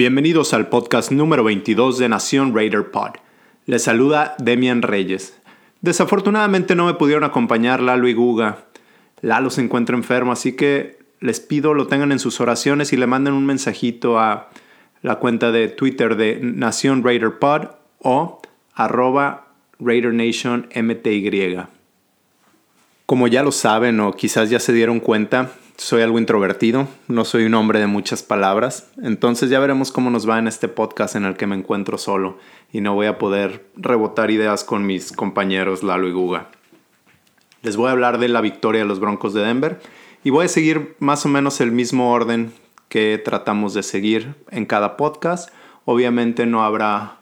Bienvenidos al podcast número 22 de Nación Raider Pod. Les saluda Demian Reyes. Desafortunadamente no me pudieron acompañar Lalo y Guga. Lalo se encuentra enfermo, así que les pido lo tengan en sus oraciones y le manden un mensajito a la cuenta de Twitter de Nación Raider Pod o arroba Raider. Como ya lo saben o quizás ya se dieron cuenta, soy algo introvertido, no soy un hombre de muchas palabras, entonces ya veremos cómo nos va en este podcast en el que me encuentro solo y no voy a poder rebotar ideas con mis compañeros Lalo y Guga. Les voy a hablar de la victoria de los Broncos de Denver y voy a seguir más o menos el mismo orden que tratamos de seguir en cada podcast. Obviamente no habrá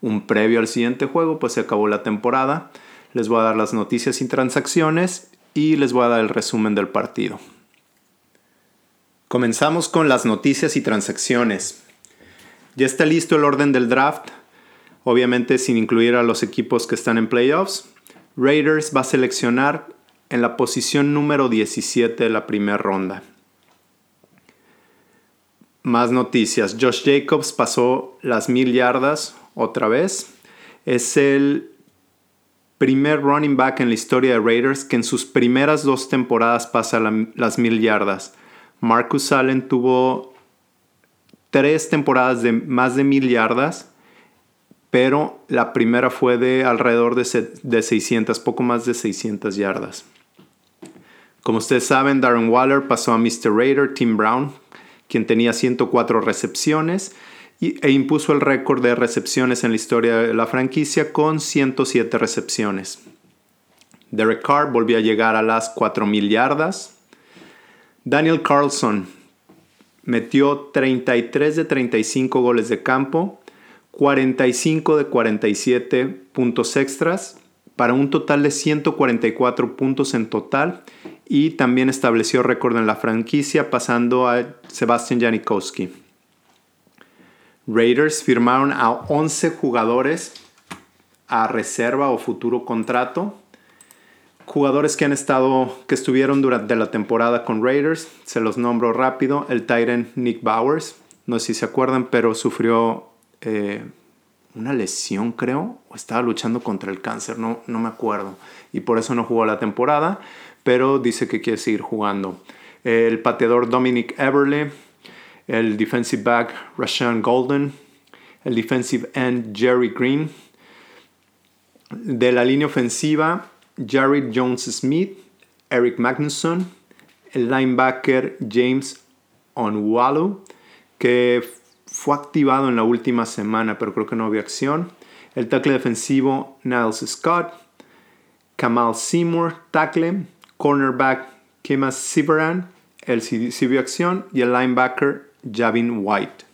un previo al siguiente juego, pues se acabó la temporada. Les voy a dar las noticias y transacciones y les voy a dar el resumen del partido. Comenzamos con las noticias y transacciones. Ya está listo el orden del draft, obviamente sin incluir a los equipos que están en playoffs. Raiders va a seleccionar en la posición número 17 de la primera ronda. Más noticias. Josh Jacobs pasó las mil yardas otra vez. Es el primer running back en la historia de Raiders que en sus primeras dos temporadas pasa las mil yardas. Marcus Allen tuvo tres temporadas de más de mil yardas, pero la primera fue de alrededor de, de 600, poco más de 600 yardas. Como ustedes saben, Darren Waller pasó a Mr. Raider, Tim Brown, quien tenía 104 recepciones e impuso el récord de recepciones en la historia de la franquicia con 107 recepciones. Derek Carr volvió a llegar a las 4.000 yardas. Daniel Carlson metió 33 de 35 goles de campo, 45 de 47 puntos extras, para un total de 144 puntos en total y también estableció récord en la franquicia pasando a Sebastian Janikowski. Raiders firmaron a 11 jugadores a reserva o futuro contrato jugadores que han estado, que estuvieron durante la temporada con Raiders, se los nombro rápido, el Titan Nick Bowers, no sé si se acuerdan, pero sufrió eh, una lesión creo, o estaba luchando contra el cáncer, no, no me acuerdo, y por eso no jugó la temporada, pero dice que quiere seguir jugando. El pateador Dominic Everly, el defensive back Rashawn Golden, el defensive end Jerry Green, de la línea ofensiva Jared Jones Smith, Eric Magnusson, el linebacker James Onwallow, que fue activado en la última semana, pero creo que no había acción. El tackle defensivo Niles Scott, Kamal Seymour, tackle, cornerback Kema Siveran, el sí vio acción, y el linebacker Javin White.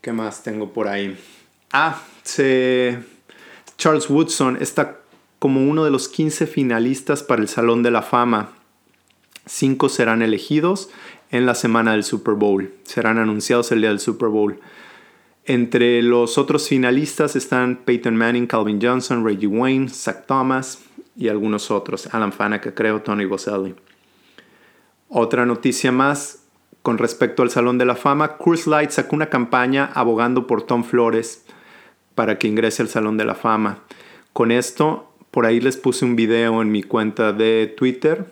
¿Qué más tengo por ahí? Ah, se Charles Woodson está como uno de los 15 finalistas para el Salón de la Fama. Cinco serán elegidos en la semana del Super Bowl. Serán anunciados el día del Super Bowl. Entre los otros finalistas están Peyton Manning, Calvin Johnson, Reggie Wayne, Zach Thomas y algunos otros. Alan Faneca, creo, Tony Boselli. Otra noticia más con respecto al Salón de la Fama. Chris Light sacó una campaña abogando por Tom Flores para que ingrese al Salón de la Fama. Con esto, por ahí les puse un video en mi cuenta de Twitter,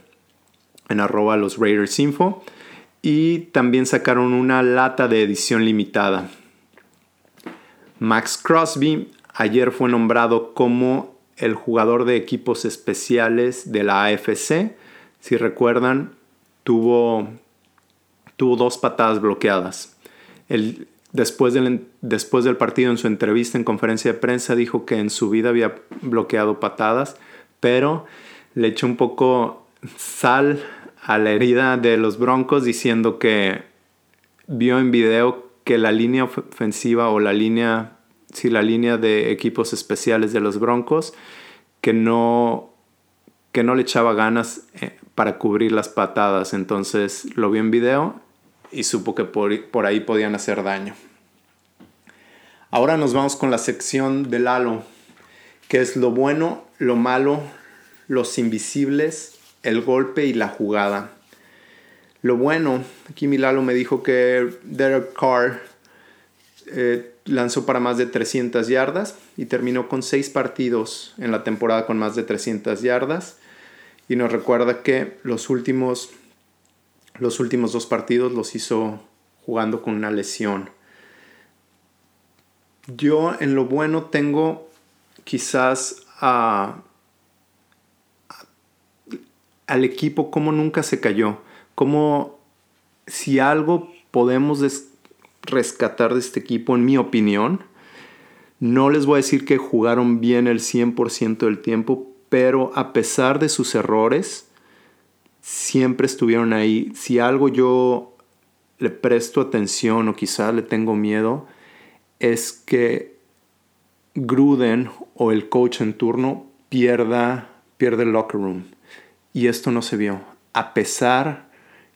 en arroba los Raiders Info, y también sacaron una lata de edición limitada. Max Crosby ayer fue nombrado como el jugador de equipos especiales de la AFC. Si recuerdan, tuvo, tuvo dos patadas bloqueadas. El, Después del, después del partido, en su entrevista en conferencia de prensa, dijo que en su vida había bloqueado patadas, pero le echó un poco sal a la herida de los Broncos diciendo que vio en video que la línea ofensiva o la línea, sí, la línea de equipos especiales de los Broncos, que no, que no le echaba ganas eh, para cubrir las patadas. Entonces lo vio en video y supo que por, ahí podían hacer daño. Ahora nos vamos con la sección del halo, que es lo bueno, lo malo, los invisibles, el golpe y la jugada. Lo bueno, aquí Milalo me dijo que Derek Carr eh, lanzó para más de 300 yardas y terminó con 6 partidos en la temporada con más de 300 yardas. Y nos recuerda que los últimos, los últimos dos partidos los hizo jugando con una lesión. Yo en lo bueno tengo quizás a, al equipo como nunca se cayó, como si algo podemos rescatar de este equipo, en mi opinión, no les voy a decir que jugaron bien el 100% del tiempo, pero a pesar de sus errores, siempre estuvieron ahí. Si algo yo le presto atención o quizá le tengo miedo, es que Gruden o el coach en turno pierda, pierde el locker room. Y esto no se vio. A pesar,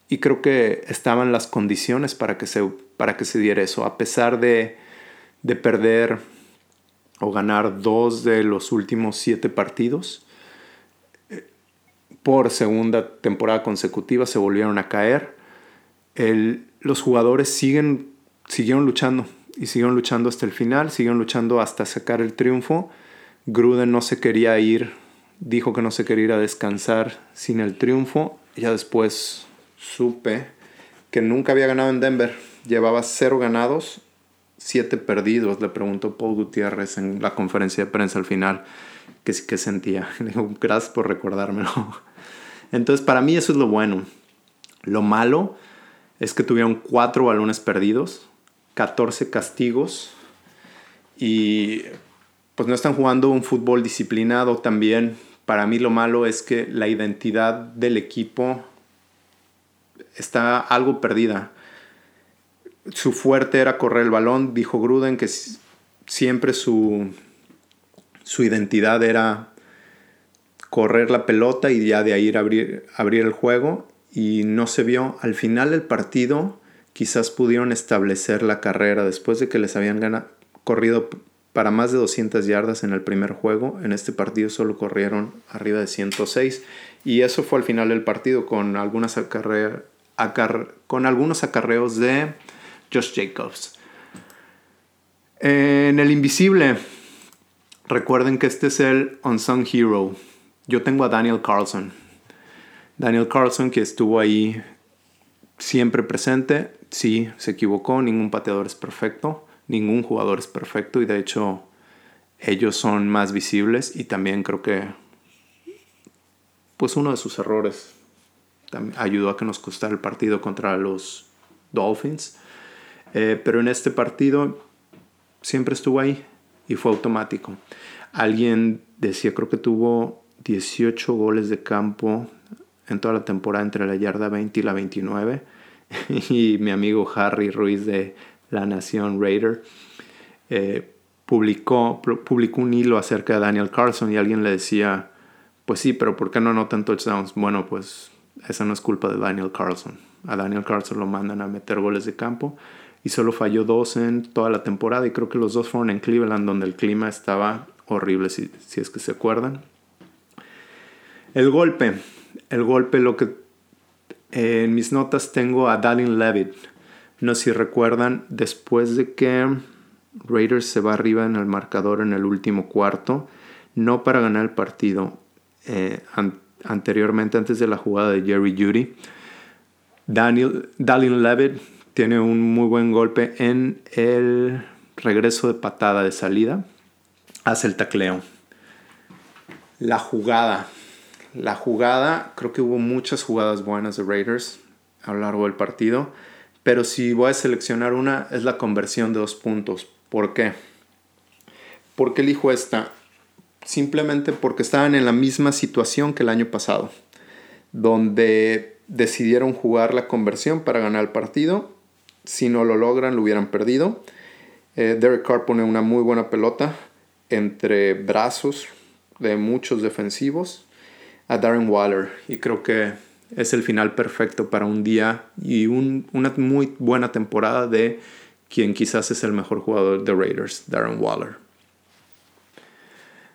y creo que estaban las condiciones para que se, para que se diera eso, a pesar de, de perder o ganar dos de los últimos siete partidos, por segunda temporada consecutiva se volvieron a caer. Los jugadores siguen, siguieron luchando y siguieron luchando hasta el final, siguieron luchando hasta sacar el triunfo. Gruden no se quería ir, dijo que no se quería ir a descansar sin el triunfo. Ya después supe que nunca había ganado en Denver. Llevaba cero ganados, siete perdidos. Le preguntó Paul Gutiérrez en la conferencia de prensa al final que, sentía. Le dijo, gracias por recordármelo. Entonces, para mí eso es lo bueno. Lo malo es que tuvieron cuatro balones perdidos, 14 castigos y pues no están jugando un fútbol disciplinado también. Para mí lo malo es que la identidad del equipo está algo perdida. Su fuerte era correr el balón, dijo Gruden que siempre su, su identidad era correr la pelota y ya de ahí abrir, abrir el juego y no se vio. Al final del partido quizás pudieron establecer la carrera después de que les habían ganado, corrido para más de 200 yardas en el primer juego. En este partido solo corrieron arriba de 106 y eso fue al final del partido con, algunas con algunos acarreos de Josh Jacobs. En el invisible, recuerden que este es el Unsung Hero. Yo tengo a Daniel Carlson. Daniel Carlson que estuvo ahí siempre presente, sí, se equivocó, ningún pateador es perfecto, ningún jugador es perfecto y de hecho ellos son más visibles y también creo que pues uno de sus errores ayudó a que nos costara el partido contra los Dolphins. Eh, pero en este partido siempre estuvo ahí y fue automático. Alguien decía, creo que tuvo 18 goles de campo en toda la temporada entre la yarda 20 y la 29 y mi amigo Harry Ruiz de La Nación Raider eh, publicó, publicó un hilo acerca de Daniel Carlson y alguien le decía, pues sí, pero ¿por qué no anotan touchdowns? Bueno, pues esa no es culpa de Daniel Carlson. A Daniel Carlson lo mandan a meter goles de campo y solo falló dos en toda la temporada y creo que los dos fueron en Cleveland donde el clima estaba horrible si, si es que se acuerdan. El golpe, el golpe lo que en mis notas tengo a Dalin Levitt. No sé si recuerdan, después de que Raiders se va arriba en el marcador en el último cuarto, no para ganar el partido, eh, anteriormente, antes de la jugada de Jerry Judy, Daniel, Dalin Levitt tiene un muy buen golpe en el regreso de patada de salida, hace el tacleo. La jugada la jugada, creo que hubo muchas jugadas buenas de Raiders a lo largo del partido, pero si voy a seleccionar una es la conversión de dos puntos. ¿Por qué? ¿Por qué elijo esta? Simplemente porque estaban en la misma situación que el año pasado, donde decidieron jugar la conversión para ganar el partido. Si no lo logran, lo hubieran perdido. Eh, Derek Carr pone una muy buena pelota entre brazos de muchos defensivos Darren Waller y creo que es el final perfecto para un día y una muy buena temporada de quien quizás es el mejor jugador de Raiders, Darren Waller.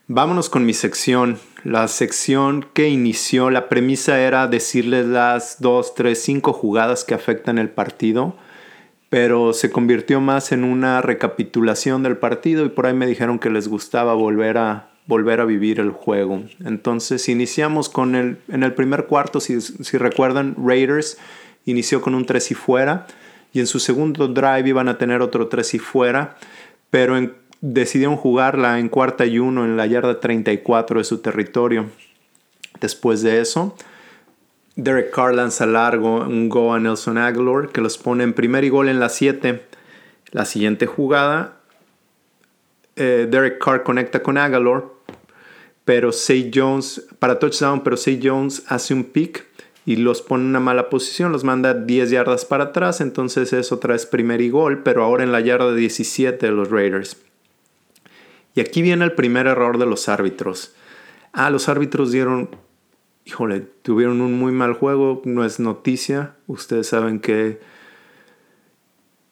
Vámonos con mi sección. La sección que inició, la premisa era decirles las dos, tres, cinco jugadas que afectan el partido, pero se convirtió más en una recapitulación del partido y por ahí me dijeron que les gustaba volver a, volver a vivir el juego. Entonces iniciamos con el, en el primer cuarto, si, si recuerdan, Raiders inició con un 3 y fuera y en su segundo drive iban a tener otro 3 y fuera, pero decidieron jugarla en cuarta y uno en la yarda 34 de su territorio. Después de eso, Derek Carr lanza largo un go a Nelson Aguilar que los pone en primer y gol en la 7. La siguiente jugada, eh, Derek Carr conecta con Aguilar, pero Say Jones, para touchdown, pero Say Jones hace un pick y los pone en una mala posición, los manda 10 yardas para atrás, entonces es otra vez primer y gol, pero ahora en la yarda 17 de los Raiders. Y aquí viene el primer error de los árbitros. Ah, los árbitros dieron, híjole, tuvieron un muy mal juego, no es noticia. Ustedes saben que,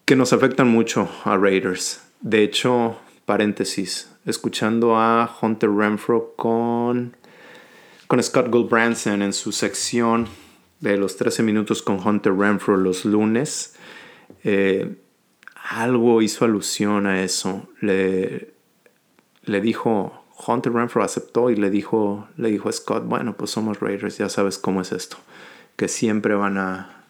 que nos afectan mucho a Raiders. De hecho, paréntesis, escuchando a Hunter Renfro con, con Scott Goldbranson en su sección de los 13 minutos con Hunter Renfro los lunes, eh, algo hizo alusión a eso. Le, le dijo, Hunter Renfro aceptó y le dijo, le dijo a Scott, bueno, pues somos Raiders, ya sabes cómo es esto, que siempre van a,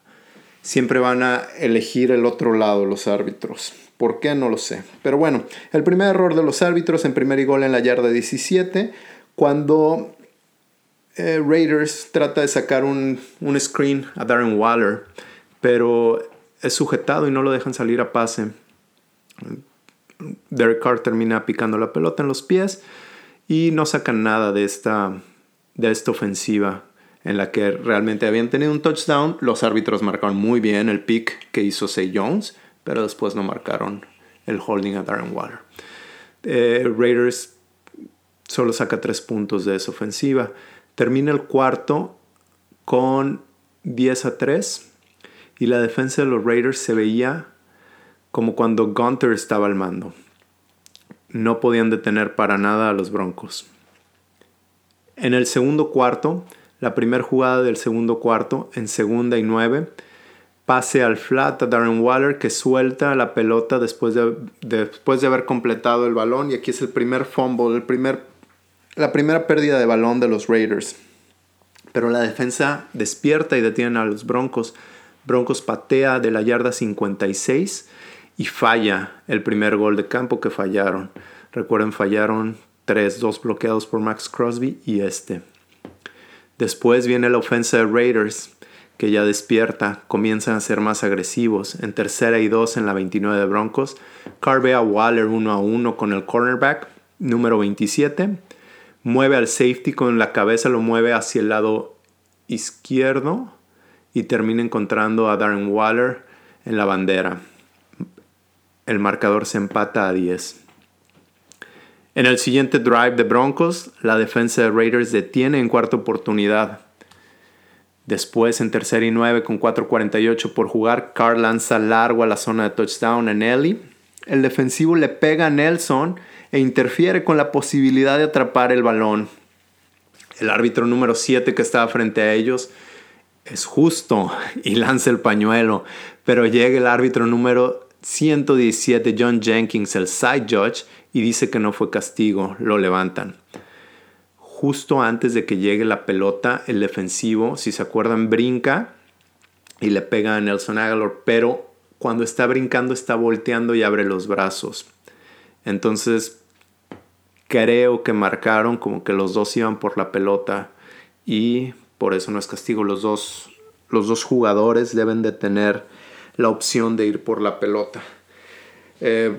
siempre van a elegir el otro lado los árbitros. ¿Por qué? No lo sé. Pero bueno, el primer error de los árbitros en primer gol en la yarda 17, cuando eh, Raiders trata de sacar un, un screen a Darren Waller, pero es sujetado y no lo dejan salir a pase. Derek Carr termina picando la pelota en los pies y no sacan nada de esta, de esta ofensiva en la que realmente habían tenido un touchdown. Los árbitros marcaron muy bien el pick que hizo Say Jones, pero después no marcaron el holding a Darren Water. Eh, Raiders solo saca tres puntos de esa ofensiva. Termina el cuarto con 10 a 3 y la defensa de los Raiders se veía como cuando Gunter estaba al mando. No podían detener para nada a los Broncos. En el segundo cuarto, la primera jugada del segundo cuarto, en segunda y nueve, pase al flat a Darren Waller que suelta la pelota después de, después de haber completado el balón. Y aquí es el primer fumble, el primer, la primera pérdida de balón de los Raiders. Pero la defensa despierta y detiene a los Broncos. Broncos patea de la yarda 56 y falla el primer gol de campo que fallaron. Recuerden, fallaron tres, dos bloqueados por Max Crosby y este. Después viene la ofensa de Raiders, que ya despierta, comienzan a ser más agresivos. En tercera y dos en la 29 de Broncos, Carr ve a Waller uno a uno con el cornerback, número 27. Mueve al safety con la cabeza, lo mueve hacia el lado izquierdo y termina encontrando a Darren Waller en la bandera el marcador se empata a 10. En el siguiente drive de Broncos, la defensa de Raiders detiene en cuarta oportunidad. Después, en tercera y nueve con 4.48 por jugar, Carr lanza largo a la zona de touchdown en Nelly. El defensivo le pega a Nelson e interfiere con la posibilidad de atrapar el balón. El árbitro número 7 que estaba frente a ellos es justo y lanza el pañuelo, pero llega el árbitro número 117 John Jenkins, el side judge, y dice que no fue castigo, lo levantan. Justo antes de que llegue la pelota, el defensivo, si se acuerdan, brinca y le pega a Nelson Aguilar, pero cuando está brincando está volteando y abre los brazos. Entonces, creo que marcaron como que los dos iban por la pelota y por eso no es castigo. Los dos, los dos jugadores deben de tener la opción de ir por la pelota. Eh,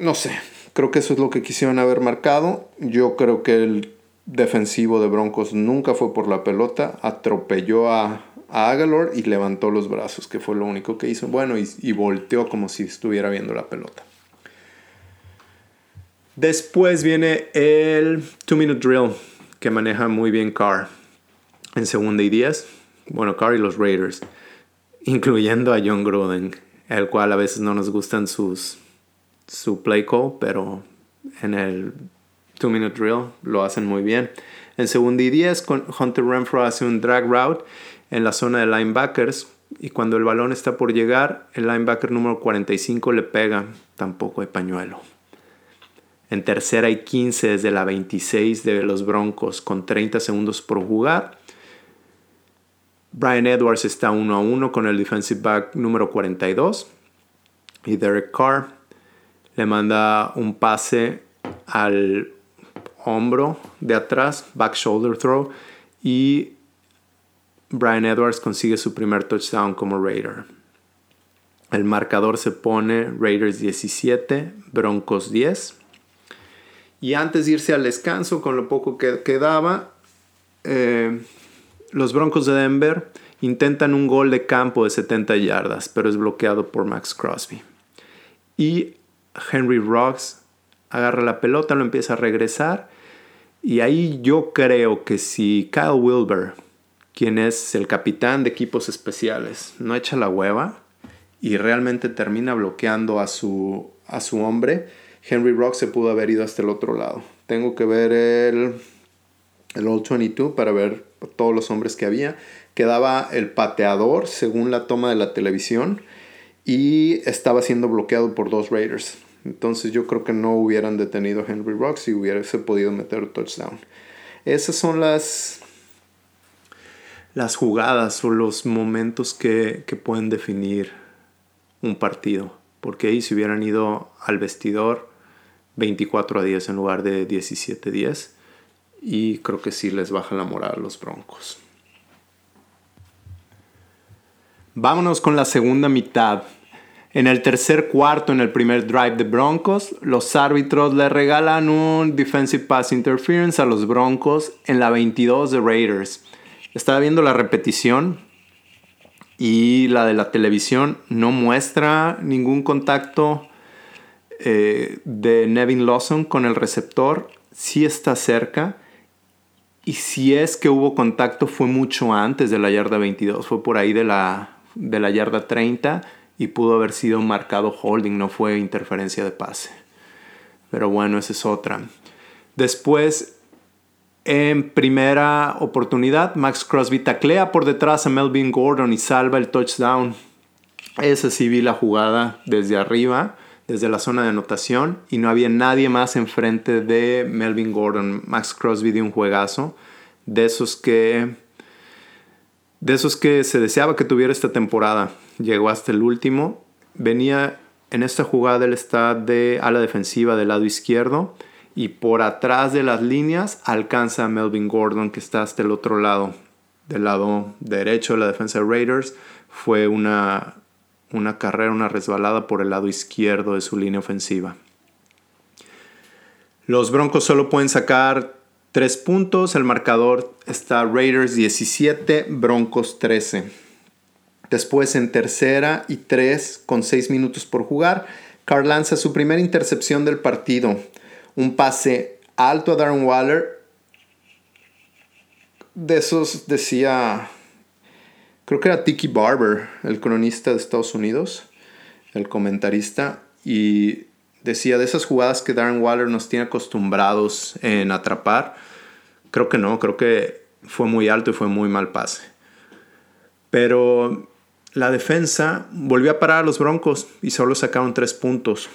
no sé, creo que eso es lo que quisieron haber marcado. Yo creo que el defensivo de Broncos nunca fue por la pelota, atropelló a, a Agalor y levantó los brazos, que fue lo único que hizo. Bueno, y, y volteó como si estuviera viendo la pelota. Después viene el 2-minute drill que maneja muy bien Carr en segunda y 10. Bueno, Carr y los Raiders incluyendo a John Gruden, el cual a veces no nos gustan sus su play call, pero en el Two Minute Drill, lo hacen muy bien. En segunda y 10, Hunter Renfro hace un drag route en la zona de linebackers y cuando el balón está por llegar, el linebacker número 45 le pega, tampoco hay pañuelo. En tercera y 15 desde la 26 de los Broncos con 30 segundos por jugar. Brian Edwards está 1 a 1 con el defensive back número 42 y Derek Carr le manda un pase al hombro de atrás, back shoulder throw, y Brian Edwards consigue su primer touchdown como Raider. El marcador se pone Raiders 17, Broncos 10. Y antes de irse al descanso, con lo poco que quedaba, eh, los Broncos de Denver intentan un gol de campo de 70 yardas, pero es bloqueado por Max Crosby. Y Henry Rocks agarra la pelota, lo empieza a regresar. Y ahí yo creo que si Kyle Wilber, quien es el capitán de equipos especiales, no echa la hueva y realmente termina bloqueando a su, a su hombre, Henry Rocks se pudo haber ido hasta el otro lado. Tengo que ver el, el All 22 para ver todos los hombres que había. Quedaba el pateador según la toma de la televisión y estaba siendo bloqueado por dos Raiders. Entonces yo creo que no hubieran detenido a Henry Rocks y hubiese podido meter touchdown. Esas son las, las jugadas o los momentos que, que pueden definir un partido. Porque ahí si hubieran ido al vestidor 24 a 10 en lugar de 17 a 10. Y creo que sí les baja la moral a los Broncos. Vámonos con la segunda mitad. En el tercer cuarto, en el primer drive de Broncos, los árbitros le regalan un defensive pass interference a los Broncos en la 22 de Raiders. Estaba viendo la repetición y la de la televisión no muestra ningún contacto eh, de Nevin Lawson con el receptor. Sí está cerca. Y si es que hubo contacto fue mucho antes de la yarda 22, fue por ahí de la, de la yarda 30 y pudo haber sido marcado holding, no fue interferencia de pase. Pero bueno, esa es otra. Después, en primera oportunidad, Max Crosby taclea por detrás a Melvin Gordon y salva el touchdown. Esa sí vi la jugada desde arriba, desde la zona de anotación, y no había nadie más enfrente de Melvin Gordon. Max Crosby dio un juegazo, de esos que de esos que se deseaba que tuviera esta temporada. Llegó hasta el último. Venía en esta jugada, él está de ala defensiva del lado izquierdo y por atrás de las líneas alcanza a Melvin Gordon que está hasta el otro lado, del lado derecho de la defensa de Raiders. Fue una, una carrera, una resbalada por el lado izquierdo de su línea ofensiva. Los Broncos solo pueden sacar Tres puntos, el marcador está Raiders 17, Broncos 13. Después en tercera y tres con seis minutos por jugar, Carr lanza su primera intercepción del partido. Un pase alto a Darren Waller. De esos decía, creo que era Tiki Barber, el cronista de Estados Unidos, el comentarista, y decía de esas jugadas que Darren Waller nos tiene acostumbrados en atrapar Creo que no, creo que fue muy alto y fue muy mal pase. Pero la defensa volvió a parar a los Broncos y solo sacaron tres puntos.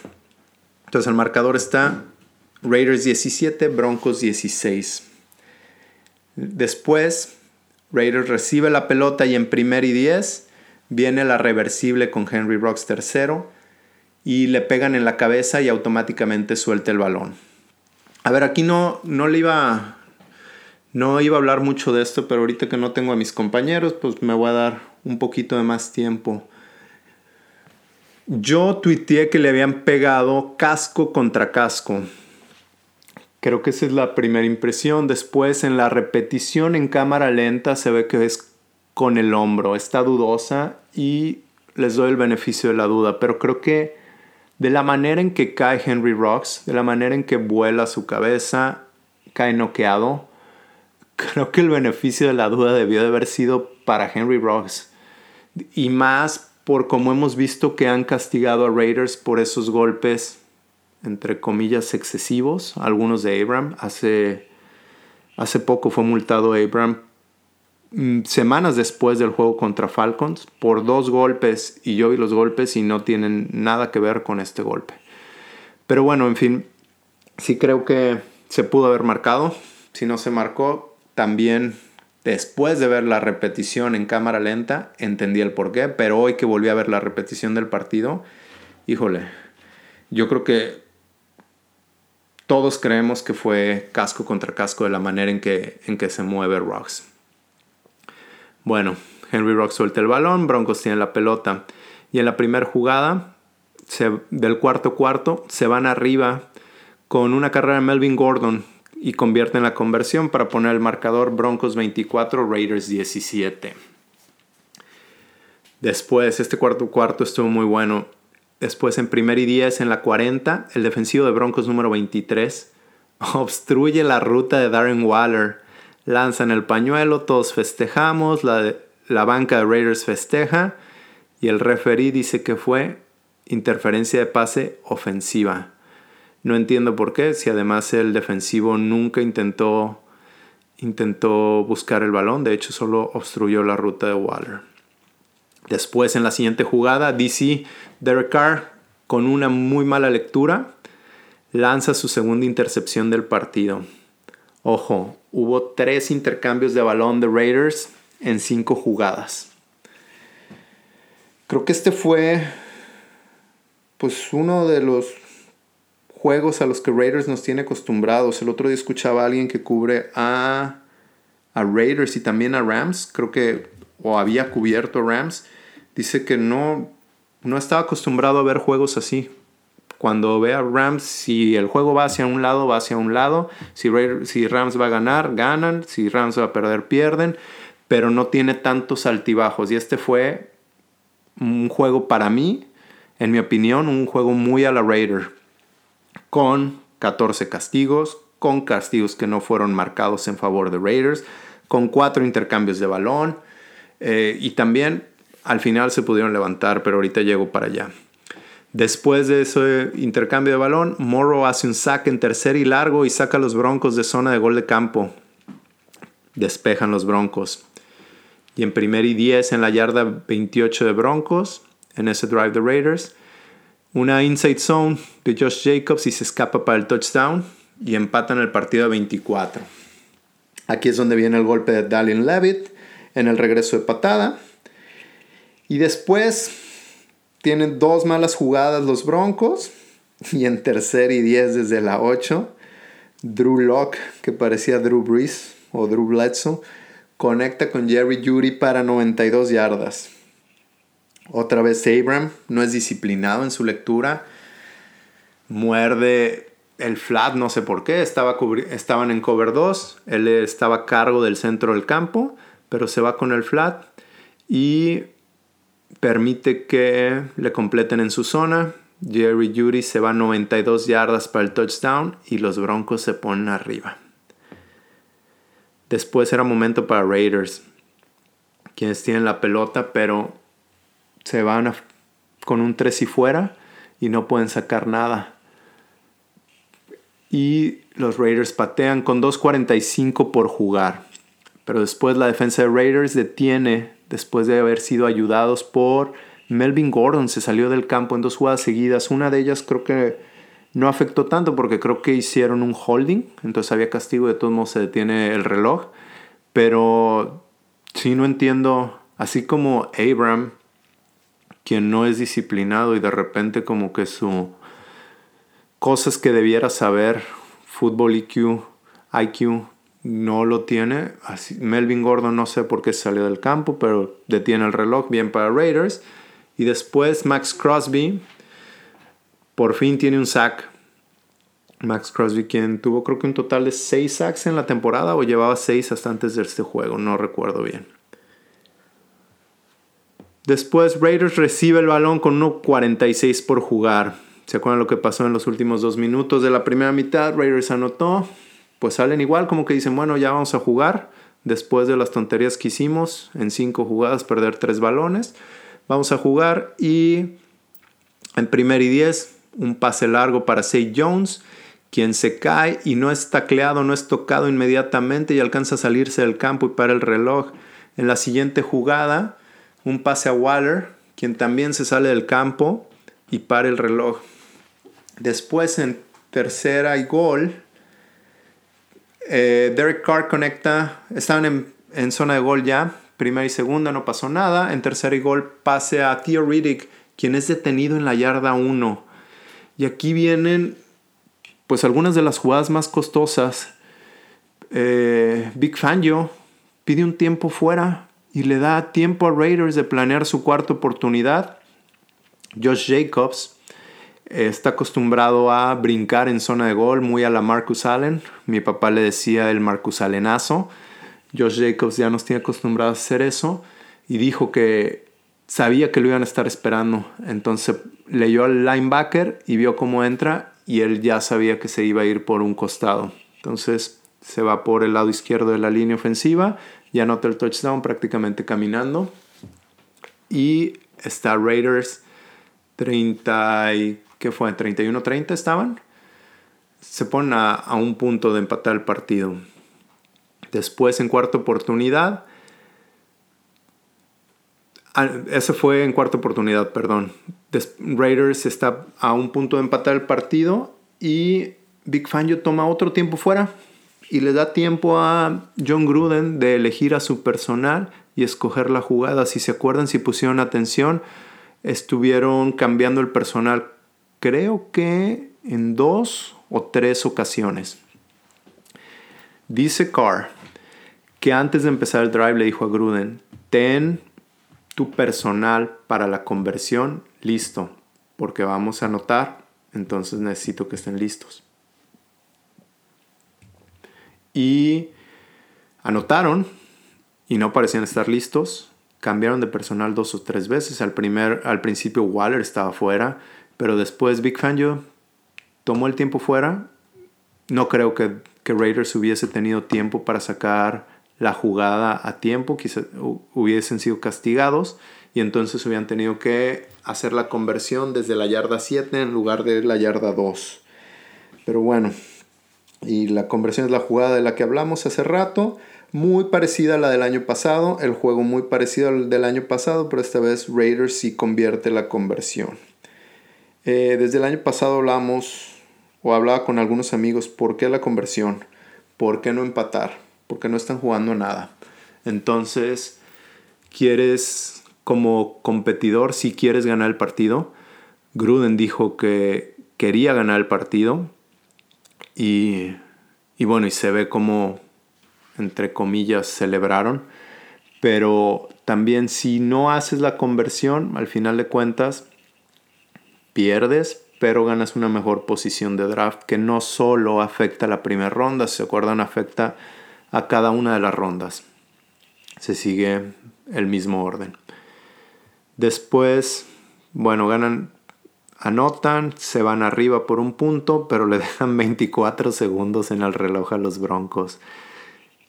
Entonces el marcador está Raiders 17, Broncos 16. Después, Raiders recibe la pelota y en primer y 10 viene la reversible con Henry Rocks tercero y le pegan en la cabeza y automáticamente suelta el balón. A ver, aquí no, no le iba no iba a hablar mucho de esto, pero ahorita que no tengo a mis compañeros, pues me voy a dar un poquito de más tiempo. Yo tuiteé que le habían pegado casco contra casco. Creo que esa es la primera impresión. Después en la repetición en cámara lenta se ve que es con el hombro. Está dudosa y les doy el beneficio de la duda. Pero creo que de la manera en que cae Henry Rocks, de la manera en que vuela su cabeza, cae noqueado creo que el beneficio de la duda debió de haber sido para Henry Rocks. Y más por como hemos visto que han castigado a Raiders por esos golpes entre comillas, excesivos, algunos de Abram. Hace, hace poco fue multado Abram mm, semanas después del juego contra Falcons por dos golpes y yo vi los golpes y no tienen nada que ver con este golpe. Pero bueno, en fin, sí creo que se pudo haber marcado. Si no se marcó, también después de ver la repetición en cámara lenta, entendí el porqué. Pero hoy que volví a ver la repetición del partido, híjole, yo creo que todos creemos que fue casco contra casco de la manera en que, en que se mueve Rocks. Bueno, Henry Rocks suelta el balón, Broncos tiene la pelota. Y en la primera jugada, del cuarto cuarto, se van arriba con una carrera de Melvin Gordon y convierten la conversión para poner el marcador Broncos 24, Raiders 17. Después, este cuarto cuarto estuvo muy bueno. Después, en primer y 10, en la 40, el defensivo de Broncos número 23 obstruye la ruta de Darren Waller. Lanzan el pañuelo, todos festejamos, la, la banca de Raiders festeja y el referee dice que fue interferencia de pase ofensiva. No entiendo por qué, si además el defensivo nunca intentó, intentó buscar el balón, de hecho solo obstruyó la ruta de Waller. Después en la siguiente jugada, DC Derek Carr con una muy mala lectura lanza su segunda intercepción del partido. Ojo, hubo tres intercambios de balón de Raiders en cinco jugadas. Creo que este fue pues uno de los juegos a los que Raiders nos tiene acostumbrados. El otro día escuchaba a alguien que cubre a, a Raiders y también a Rams, creo que, o había cubierto a Rams. Dice que no, no estaba acostumbrado a ver juegos así. Cuando ve a Rams, si el juego va hacia un lado, va hacia un lado. Si, si Rams va a ganar, ganan. Si Rams va a perder, pierden. Pero no tiene tantos altibajos. Y este fue un juego para mí, en mi opinión, un juego muy a la Raider con 14 castigos, con castigos que no fueron marcados en favor de Raiders, con cuatro intercambios de balón eh, y también al final se pudieron levantar, pero ahorita llego para allá. Después de ese intercambio de balón, Morrow hace un saque en tercer y largo y saca a los Broncos de zona de gol de campo. Despejan los Broncos. Y en primer y 10 en la yarda 28 de Broncos, en ese drive de Raiders, una inside zone de Josh Jacobs y se escapa para el touchdown y empatan el partido a 24. Aquí es donde viene el golpe de Dallin Levitt en el regreso de patada. Y después tienen dos malas jugadas los Broncos. Y en tercer y 10 desde la 8, Drew Locke, que parecía Drew Brees o Drew Bledsoe, conecta con Jerry Judy para 92 yardas. Otra vez Abram no es disciplinado en su lectura. Muerde el flat, no sé por qué. Estaba estaban en cover 2. Él estaba a cargo del centro del campo, pero se va con el flat y permite que le completen en su zona. Jerry Judy se va 92 yardas para el touchdown y los Broncos se ponen arriba. Después era momento para Raiders, quienes tienen la pelota, pero se van con un 3 y fuera y no pueden sacar nada. Y los Raiders patean con 2.45 por jugar. Pero después la defensa de Raiders detiene, después de haber sido ayudados por Melvin Gordon. Se salió del campo en dos jugadas seguidas. Una de ellas creo que no afectó tanto porque creo que hicieron un holding. Entonces había castigo, de todos modos se detiene el reloj. Pero sí no entiendo, así como Abram quien no es disciplinado y de repente como que su cosas que debiera saber, fútbol IQ, IQ, no lo tiene. Melvin Gordon no sé por qué salió del campo, pero detiene el reloj, bien para Raiders. Y después Max Crosby por fin tiene un sack. Max Crosby, quien tuvo creo que un total de 6 sacks en la temporada o llevaba 6 hasta antes de este juego, no recuerdo bien. Después Raiders recibe el balón con 1.46 por jugar. ¿Se acuerdan lo que pasó en los últimos dos minutos de la primera mitad? Raiders anotó. Pues salen igual, como que dicen, bueno, ya vamos a jugar. Después de las tonterías que hicimos en cinco jugadas, perder tres balones. Vamos a jugar y en primer y diez un pase largo para Say Jones, quien se cae y no es tacleado, no es tocado inmediatamente y alcanza a salirse del campo y para el reloj. En la siguiente jugada, un pase a Waller, quien también se sale del campo y para el reloj. Después en tercera y gol, eh, Derek Carr conecta, estaban en, en, zona de gol ya, primera y segunda, no pasó nada. En tercera y gol pase a Theo Riddick, quien es detenido en la yarda 1. Y aquí vienen pues algunas de las jugadas más costosas. Eh, Big Fangio pide un tiempo fuera y le da tiempo a Raiders de planear su cuarta oportunidad. Josh Jacobs está acostumbrado a brincar en zona de gol, muy a la Marcus Allen. Mi papá le decía el Marcus Allenazo. Josh Jacobs ya nos tiene acostumbrado a hacer eso y dijo que sabía que lo iban a estar esperando. Entonces leyó al linebacker y vio cómo entra y él ya sabía que se iba a ir por un costado. Entonces se va por el lado izquierdo de la línea ofensiva y anota el touchdown prácticamente caminando. Y está Raiders 30 y, ¿qué fue? 31-30 estaban. Se ponen a, un punto de empatar el partido. Después en cuarta oportunidad. Ah, ese fue en cuarta oportunidad, perdón. Raiders está a un punto de empatar el partido y Big Fangio toma otro tiempo fuera y le da tiempo a John Gruden de elegir a su personal y escoger la jugada. Si se acuerdan, si pusieron atención, estuvieron cambiando el personal, creo que en dos o tres ocasiones. Dice Carr que antes de empezar el drive le dijo a Gruden, ten tu personal para la conversión listo, porque vamos a anotar, entonces necesito que estén listos y anotaron y no parecían estar listos. Cambiaron de personal dos o tres veces. Al, primer, al principio Waller estaba fuera, pero después Big Fangio tomó el tiempo fuera. No creo que, que Raiders hubiese tenido tiempo para sacar la jugada a tiempo, quizás hubiesen sido castigados y entonces hubieran tenido que hacer la conversión desde la yarda 7 en lugar de la yarda 2. Pero bueno, y la conversión es la jugada de la que hablamos hace rato, muy parecida a la del año pasado, el juego muy parecido al del año pasado, pero esta vez Raiders sí convierte la conversión. Eh, desde el año pasado hablamos o hablaba con algunos amigos, ¿por qué la conversión? ¿Por qué no empatar? ¿Por qué no están jugando nada? Entonces, quieres como competidor, si quieres ganar el partido, Gruden dijo que quería ganar el partido, y, bueno, y se ve como, entre comillas, celebraron. Pero también si no haces la conversión, al final de cuentas, pierdes, pero ganas una mejor posición de draft que no solo afecta a la primera ronda, se acuerdan, afecta a cada una de las rondas. Se sigue el mismo orden. Después, bueno, ganan Anotan, se van arriba por un punto, pero le dejan 24 segundos en el reloj a los Broncos.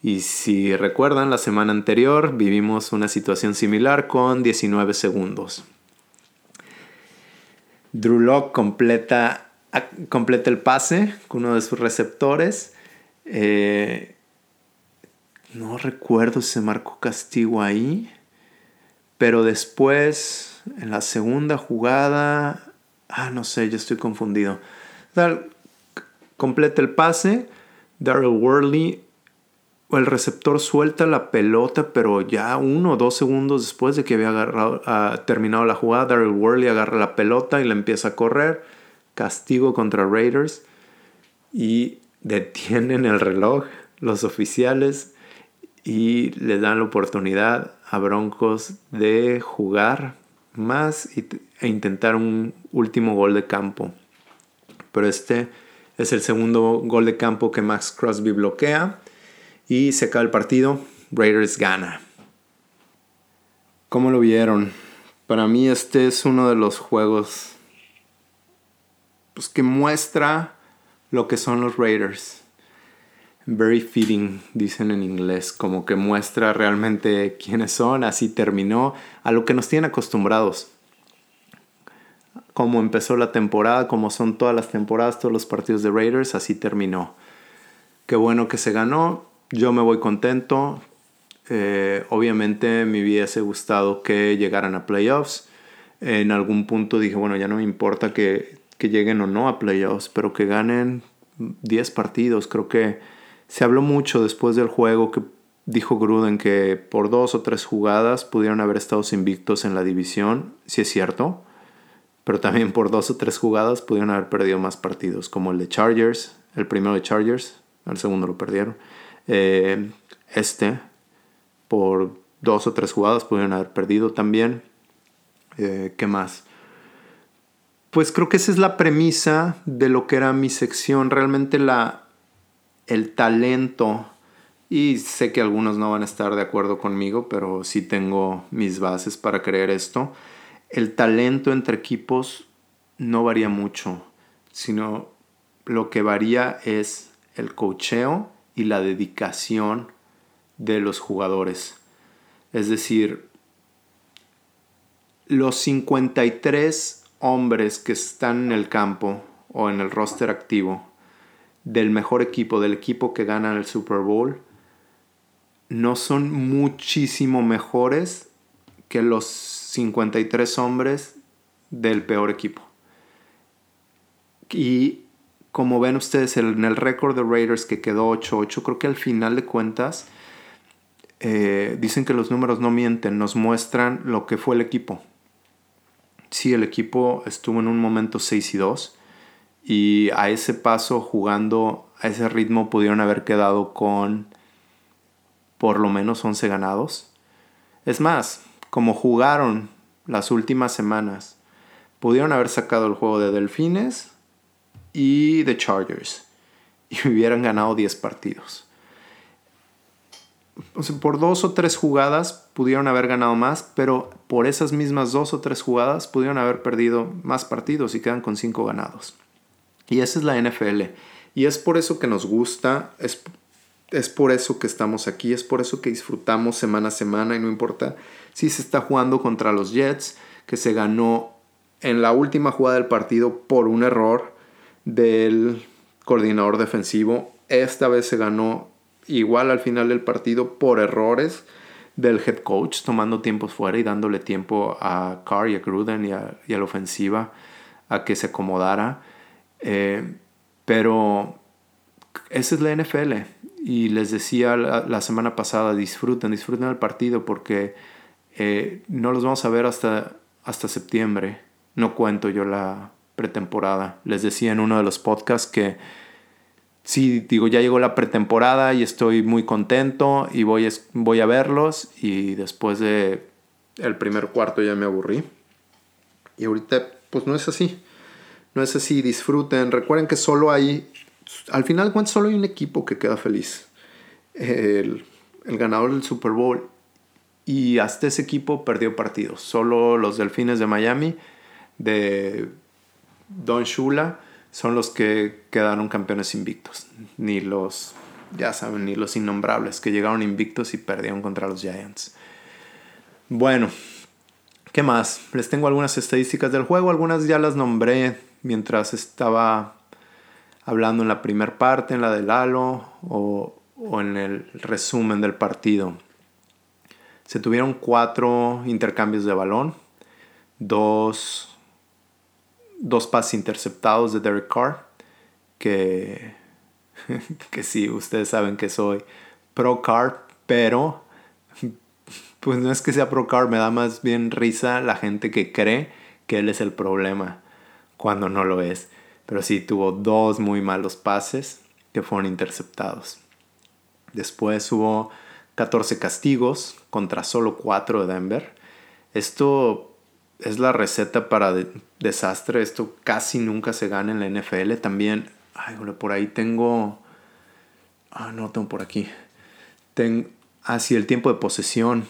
Y si recuerdan, la semana anterior vivimos una situación similar con 19 segundos. Drew Locke completa, completa el pase con uno de sus receptores. Eh, no recuerdo si se marcó castigo ahí. Pero después, en la segunda jugada, Ah, no sé, yo estoy confundido. completa el pase. Daryl Worley el receptor suelta la pelota, pero ya uno o dos segundos después de que había agarrado, ah, terminado la jugada, Daryl Worley agarra la pelota y la empieza a correr. Castigo contra Raiders. Y detienen el reloj los oficiales y le dan la oportunidad a Broncos de jugar más e intentar un último gol de campo. Pero este es el segundo gol de campo que Max Crosby bloquea y se acaba el partido. Raiders gana. ¿Cómo lo vieron? Para mí este es uno de los juegos pues, que muestra lo que son los Raiders very fitting, dicen en inglés, como que muestra realmente quiénes son, así terminó, a lo que nos tienen acostumbrados. como empezó la temporada, como son todas las temporadas, todos los partidos de Raiders, así terminó. Qué bueno que se ganó, yo me voy contento. Eh, obviamente me hubiese gustado que llegaran a playoffs. En algún punto dije, bueno, ya no me importa que, que lleguen o no a playoffs, pero que ganen 10 partidos. Creo que se habló mucho después del juego que dijo Gruden que por dos o tres jugadas pudieron haber estado invictos en la división, si es cierto, pero también por dos o tres jugadas pudieron haber perdido más partidos, como el de Chargers, el primero de Chargers, el segundo lo perdieron. Eh, este, por dos o tres jugadas pudieron haber perdido también. Eh, ¿Qué más? Pues creo que esa es la premisa de lo que era mi sección. Realmente la, el talento, y sé que algunos no van a estar de acuerdo conmigo, pero sí tengo mis bases para creer esto. El talento entre equipos no varía mucho, sino lo que varía es el cocheo y la dedicación de los jugadores. Es decir, los 53 hombres que están en el campo o en el roster activo del mejor equipo, del equipo que gana el Super Bowl, no son muchísimo mejores que los 53 hombres del peor equipo. Y como ven ustedes en el récord de Raiders que quedó 8-8, creo que al final de cuentas eh, dicen que los números no mienten, nos muestran lo que fue el equipo sí, el equipo estuvo en un momento 6 y 2 y a ese paso jugando a ese ritmo pudieron haber quedado con por lo menos 11 ganados. Es más, como jugaron las últimas semanas, pudieron haber sacado el juego de Delfines y de Chargers y hubieran ganado 10 partidos por dos o tres jugadas pudieron haber ganado más, pero por esas mismas dos o tres jugadas pudieron haber perdido más partidos y quedan con cinco ganados. Y esa es la NFL. Y es por eso que nos gusta, es, es por eso que estamos aquí, es por eso que disfrutamos semana a semana y no importa si se está jugando contra los Jets, que se ganó en la última jugada del partido por un error del coordinador defensivo. Esta vez se ganó igual al final del partido por errores del head coach, tomando tiempos fuera y dándole tiempo a Carr y a Gruden y a, la ofensiva a que se acomodara. Eh, pero esa es la NFL. Y les decía la, semana pasada, disfruten, disfruten el partido porque eh, no los vamos a ver hasta, hasta septiembre. No cuento yo la pretemporada. Les decía en uno de los podcasts que sí, digo, ya llegó la pretemporada y estoy muy contento y voy, voy a verlos y después de el primer cuarto ya me aburrí. Y ahorita pues no es así. No es así, disfruten. Recuerden que solo hay, al final cuánto solo hay un equipo que queda feliz. El, el ganador del Super Bowl. Y hasta ese equipo perdió partidos. Solo los Delfines de Miami, de Don Shula son los que quedaron campeones invictos. Ni los, ya saben, ni los innombrables que llegaron invictos y perdieron contra los Giants. Bueno, ¿qué más? Les tengo algunas estadísticas del juego, algunas ya las nombré mientras estaba hablando en la primera parte, en la del Lalo o, o en el resumen del partido. Se tuvieron cuatro intercambios de balón, dos dos pases interceptados de Derek Carr, que, que sí, ustedes saben que soy pro Carr, pero pues no es que sea pro Carr, me da más bien risa la gente que cree que él es el problema cuando no lo es. Pero sí, tuvo dos muy malos pases que fueron interceptados. Después hubo 14 castigos contra solo 4 de Denver. Esto es la receta para desastre. Esto casi nunca se gana en la NFL. También, ay, por ahí tengo. Ah, no, tengo por aquí. Ten, hacia el tiempo de posesión.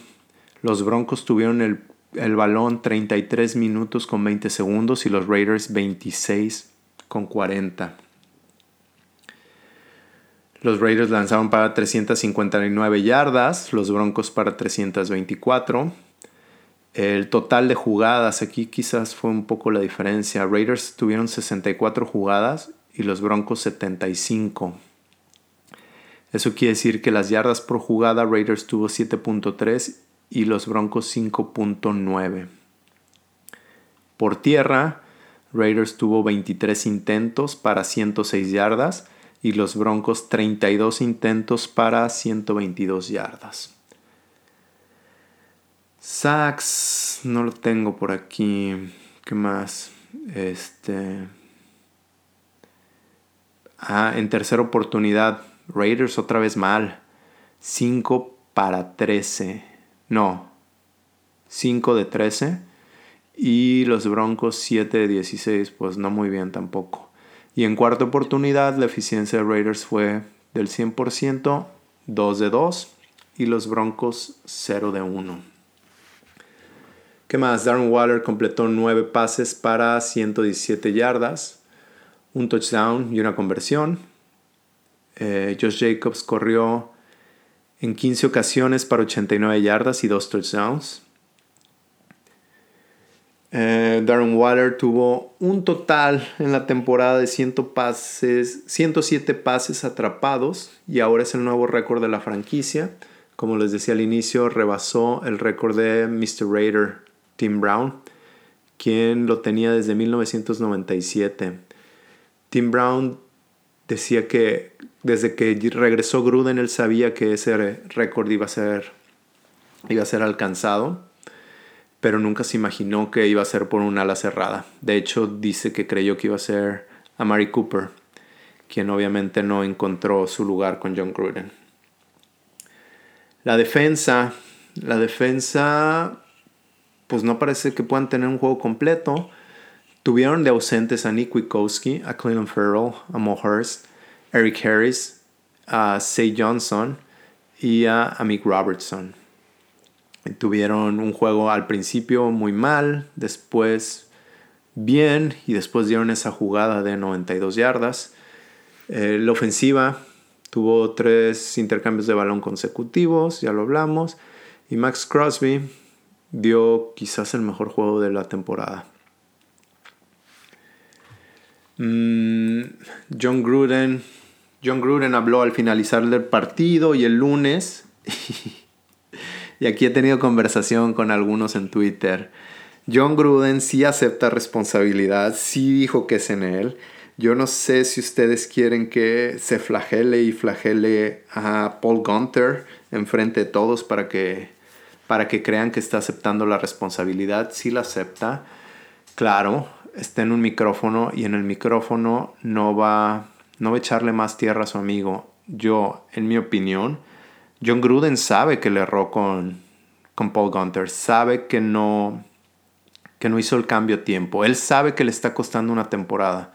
Los Broncos tuvieron el, el balón 33 minutos con 20 segundos y los Raiders 26 con 40. Los Raiders lanzaron para 359 yardas, los Broncos para 324. El total de jugadas, aquí quizás fue un poco la diferencia. Raiders tuvieron 64 jugadas y los Broncos 75. Eso quiere decir que las yardas por jugada Raiders tuvo 7.3 y los Broncos 5.9. Por tierra, Raiders tuvo 23 intentos para 106 yardas y los Broncos 32 intentos para 122 yardas. Sacks, no lo tengo por aquí. ¿Qué más? Este. Ah, en tercera oportunidad, Raiders otra vez mal. 5 para 13. No. 5 de 13. Y los Broncos 7 de 16. Pues no muy bien tampoco. Y en cuarta oportunidad, la eficiencia de Raiders fue del 100%, 2 de 2. Y los Broncos 0 de 1. ¿Qué más? Darren Waller completó 9 pases para 117 yardas, un touchdown y una conversión. Eh, Josh Jacobs corrió en 15 ocasiones para 89 yardas y 2 touchdowns. Eh, Darren Waller tuvo un total en la temporada de 100 pases, 107 pases atrapados y ahora es el nuevo récord de la franquicia. Como les decía al inicio, rebasó el récord de Mr. Raider Tim Brown, quien lo tenía desde 1997. Tim Brown decía que desde que regresó Gruden él sabía que ese récord iba a ser iba a ser alcanzado pero nunca se imaginó que iba a ser por un ala cerrada. De hecho, dice que creyó que iba a ser a Mari Cooper, quien obviamente no encontró su lugar con John Gruden. La defensa, la defensa, pues no parece que puedan tener un juego completo. Tuvieron de ausentes a Nick Wikowski, a Cleveland Farrell, a Mo Hurst, Eric Harris, a Say Johnson y a Mick Robertson. Tuvieron un juego al principio muy mal, después bien y después dieron esa jugada de 92 yardas. Eh, la ofensiva tuvo tres intercambios de balón consecutivos, ya lo hablamos. Y Max Crosby dio quizás el mejor juego de la temporada. Mm, John Gruden. John Gruden habló al finalizar el partido y el lunes. Y aquí he tenido conversación con algunos en Twitter. John Gruden sí acepta responsabilidad, sí dijo que es en él. Yo no sé si ustedes quieren que se flagele y flagele a Paul Gunter enfrente de todos para que, para que crean que está aceptando la responsabilidad. Sí la acepta. Claro, está en un micrófono y en el micrófono no va, no echarle más tierra a su amigo. Yo, en mi opinión, John Gruden sabe que le erró con, con Paul Gunter, sabe que no, que no hizo el cambio a tiempo, él sabe que le está costando una temporada.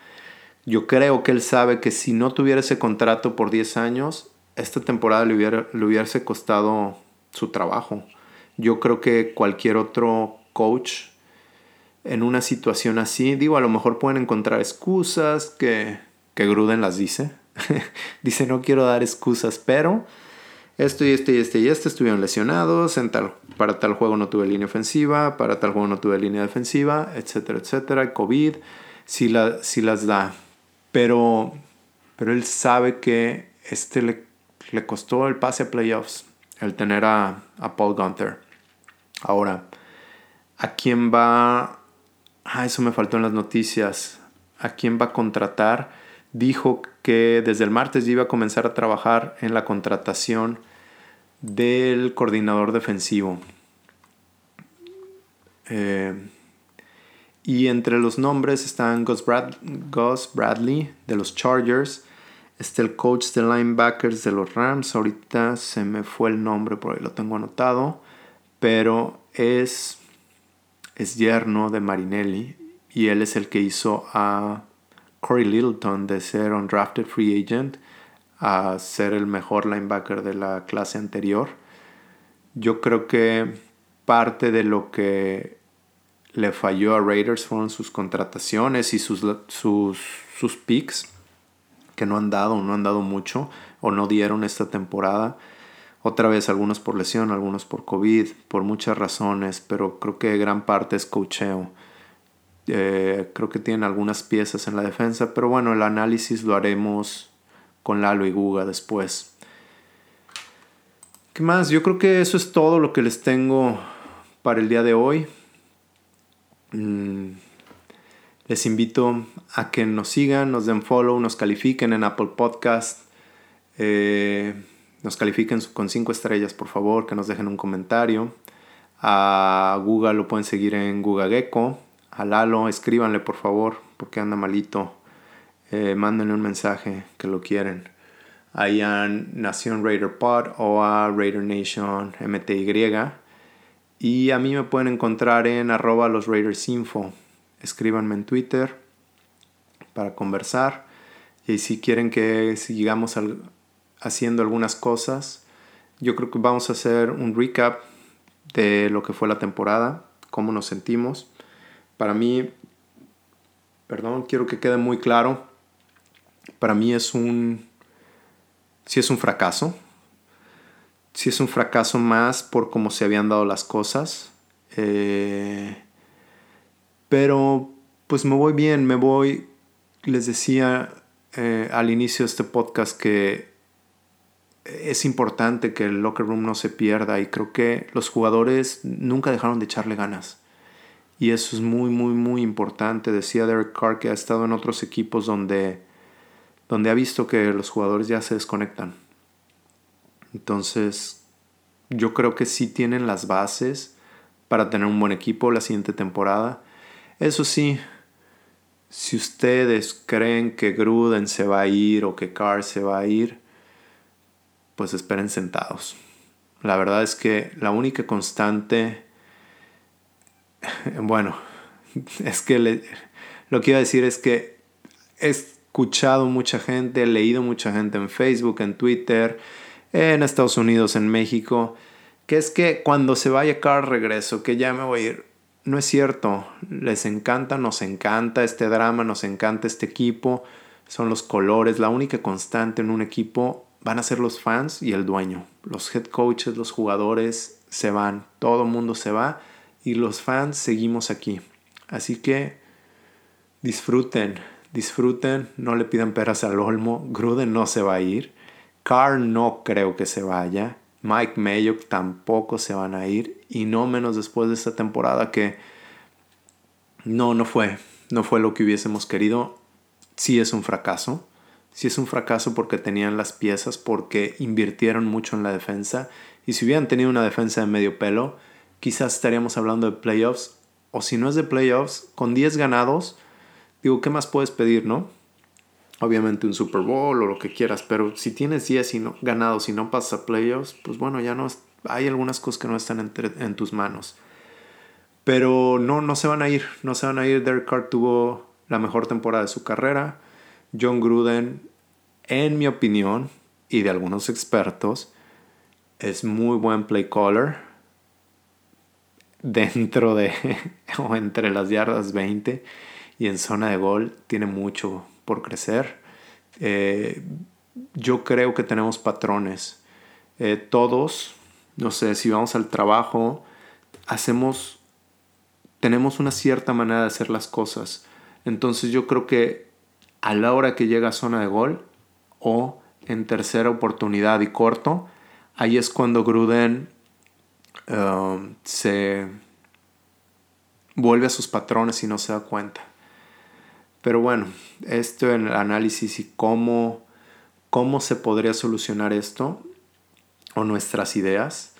Yo creo que él sabe que si no tuviera ese contrato por 10 años, esta temporada le, hubiera, le hubiese costado su trabajo. Yo creo que cualquier otro coach en una situación así, digo, a lo mejor pueden encontrar excusas que, que Gruden las dice. dice, no quiero dar excusas, pero esto y este y este y este estuvieron lesionados, en tal, para tal juego no tuve línea ofensiva, para tal juego no tuve línea defensiva, etcétera, etcétera, COVID, la, las da. Pero, pero él sabe que este le, le costó el pase a playoffs, el tener a, a Paul Gunther. Ahora, ¿a quién va? Ah, eso me faltó en las noticias. ¿A quién va a contratar? Dijo que desde el martes iba a comenzar a trabajar en la contratación del coordinador defensivo. Eh, y entre los nombres están Gus, Bradley de los Chargers. Está el coach de linebackers de los Rams. Ahorita se me fue el nombre, por ahí lo tengo anotado. Pero es, es yerno de Marinelli. Y él es el que hizo a Corey Littleton de ser un drafted free agent a ser el mejor linebacker de la clase anterior. Yo creo que parte de lo que le falló a Raiders fueron sus contrataciones y sus, sus, sus picks, que no han dado, no han dado mucho o no dieron esta temporada. Otra vez, algunos por lesión, algunos por COVID, por muchas razones, pero creo que gran parte es cocheo. Eh, creo que tienen algunas piezas en la defensa, pero bueno, el análisis lo haremos con Lalo y Guga después. ¿Qué más? Yo creo que eso es todo lo que les tengo para el día de hoy. Mm, les invito a que nos sigan, nos den follow, nos califiquen en Apple Podcast. Eh, nos califiquen con 5 estrellas, por favor, que nos dejen un comentario. A Google lo pueden seguir en Google Gecko. A Lalo, escríbanle, por favor, porque anda malito. Eh, mándenle un mensaje que lo quieren. Ahí a Nación Raider Pod o a Raider Nation MTY. Y a mí me pueden encontrar en arroba los Raiders Info. Escríbanme en Twitter para conversar. Y si quieren que sigamos haciendo algunas cosas. Yo creo que vamos a hacer un recap de lo que fue la temporada, cómo nos sentimos. Para mí, perdón, quiero que quede muy claro, para mí es un, si es un fracaso, si es un fracaso más por cómo se habían dado las cosas, eh, pero pues me voy bien, me voy, les decía eh, al inicio de este podcast que es importante que el locker room no se pierda y creo que los jugadores nunca dejaron de echarle ganas. Y eso es muy, muy, muy importante. Decía Derek Carr que ha estado en otros equipos donde, donde ha visto que los jugadores ya se desconectan. Entonces, yo creo que sí tienen las bases para tener un buen equipo la siguiente temporada. Eso sí, si ustedes creen que Gruden se va a ir o que Carr se va a ir, pues esperen sentados. La verdad es que la única constante, bueno, es que lo que iba a decir es que he escuchado mucha gente, he leído mucha gente en Facebook, en Twitter, en Estados Unidos, en México, que es que cuando se vaya cada regreso, que ya me voy a ir. No es cierto, les encanta, nos encanta este drama, nos encanta este equipo, son los colores, la única constante en un equipo van a ser los fans y el dueño. Los head coaches, los jugadores se van, todo mundo se va y los fans seguimos aquí. Así que disfruten, disfruten, no le pidan peras al olmo. Gruden no se va a ir. Carr no creo que se vaya. Mike Mayock tampoco se van a ir. Y no menos después de esta temporada que no, no fue. No fue lo que hubiésemos querido. Sí es un fracaso si es un fracaso porque tenían las piezas, porque invirtieron mucho en la defensa. Y si hubieran tenido una defensa de medio pelo, quizás estaríamos hablando de playoffs. O si no es de playoffs, con 10 ganados, digo, ¿qué más puedes pedir, no? Obviamente un Super Bowl o lo que quieras, pero si tienes 10 y no, ganados y no pasas a playoffs, pues bueno, ya no hay algunas cosas que no están en tus manos. Pero no, no se van a ir, no se van a ir. Derek Carr tuvo la mejor temporada de su carrera. John Gruden, en mi opinión y de algunos expertos, es muy buen play caller dentro de o entre las yardas 20 y en zona de gol tiene mucho por crecer. Eh, yo creo que tenemos patrones. Eh, todos, no sé, si vamos al trabajo, hacemos, tenemos una cierta manera de hacer las cosas. Entonces yo creo que a la hora que llega a zona de gol o en tercera oportunidad y corto, ahí es cuando Gruden um, se vuelve a sus patrones y no se da cuenta. Pero bueno, esto en el análisis y cómo, cómo se podría solucionar esto o nuestras ideas.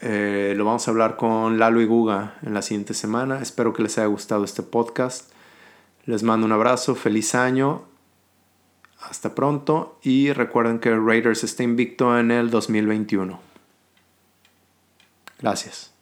Eh, lo vamos a hablar con Lalo y Guga en la siguiente semana. Espero que les haya gustado este podcast. Les mando un abrazo, feliz año, hasta pronto y recuerden que Raiders está invicto en el 2021. Gracias.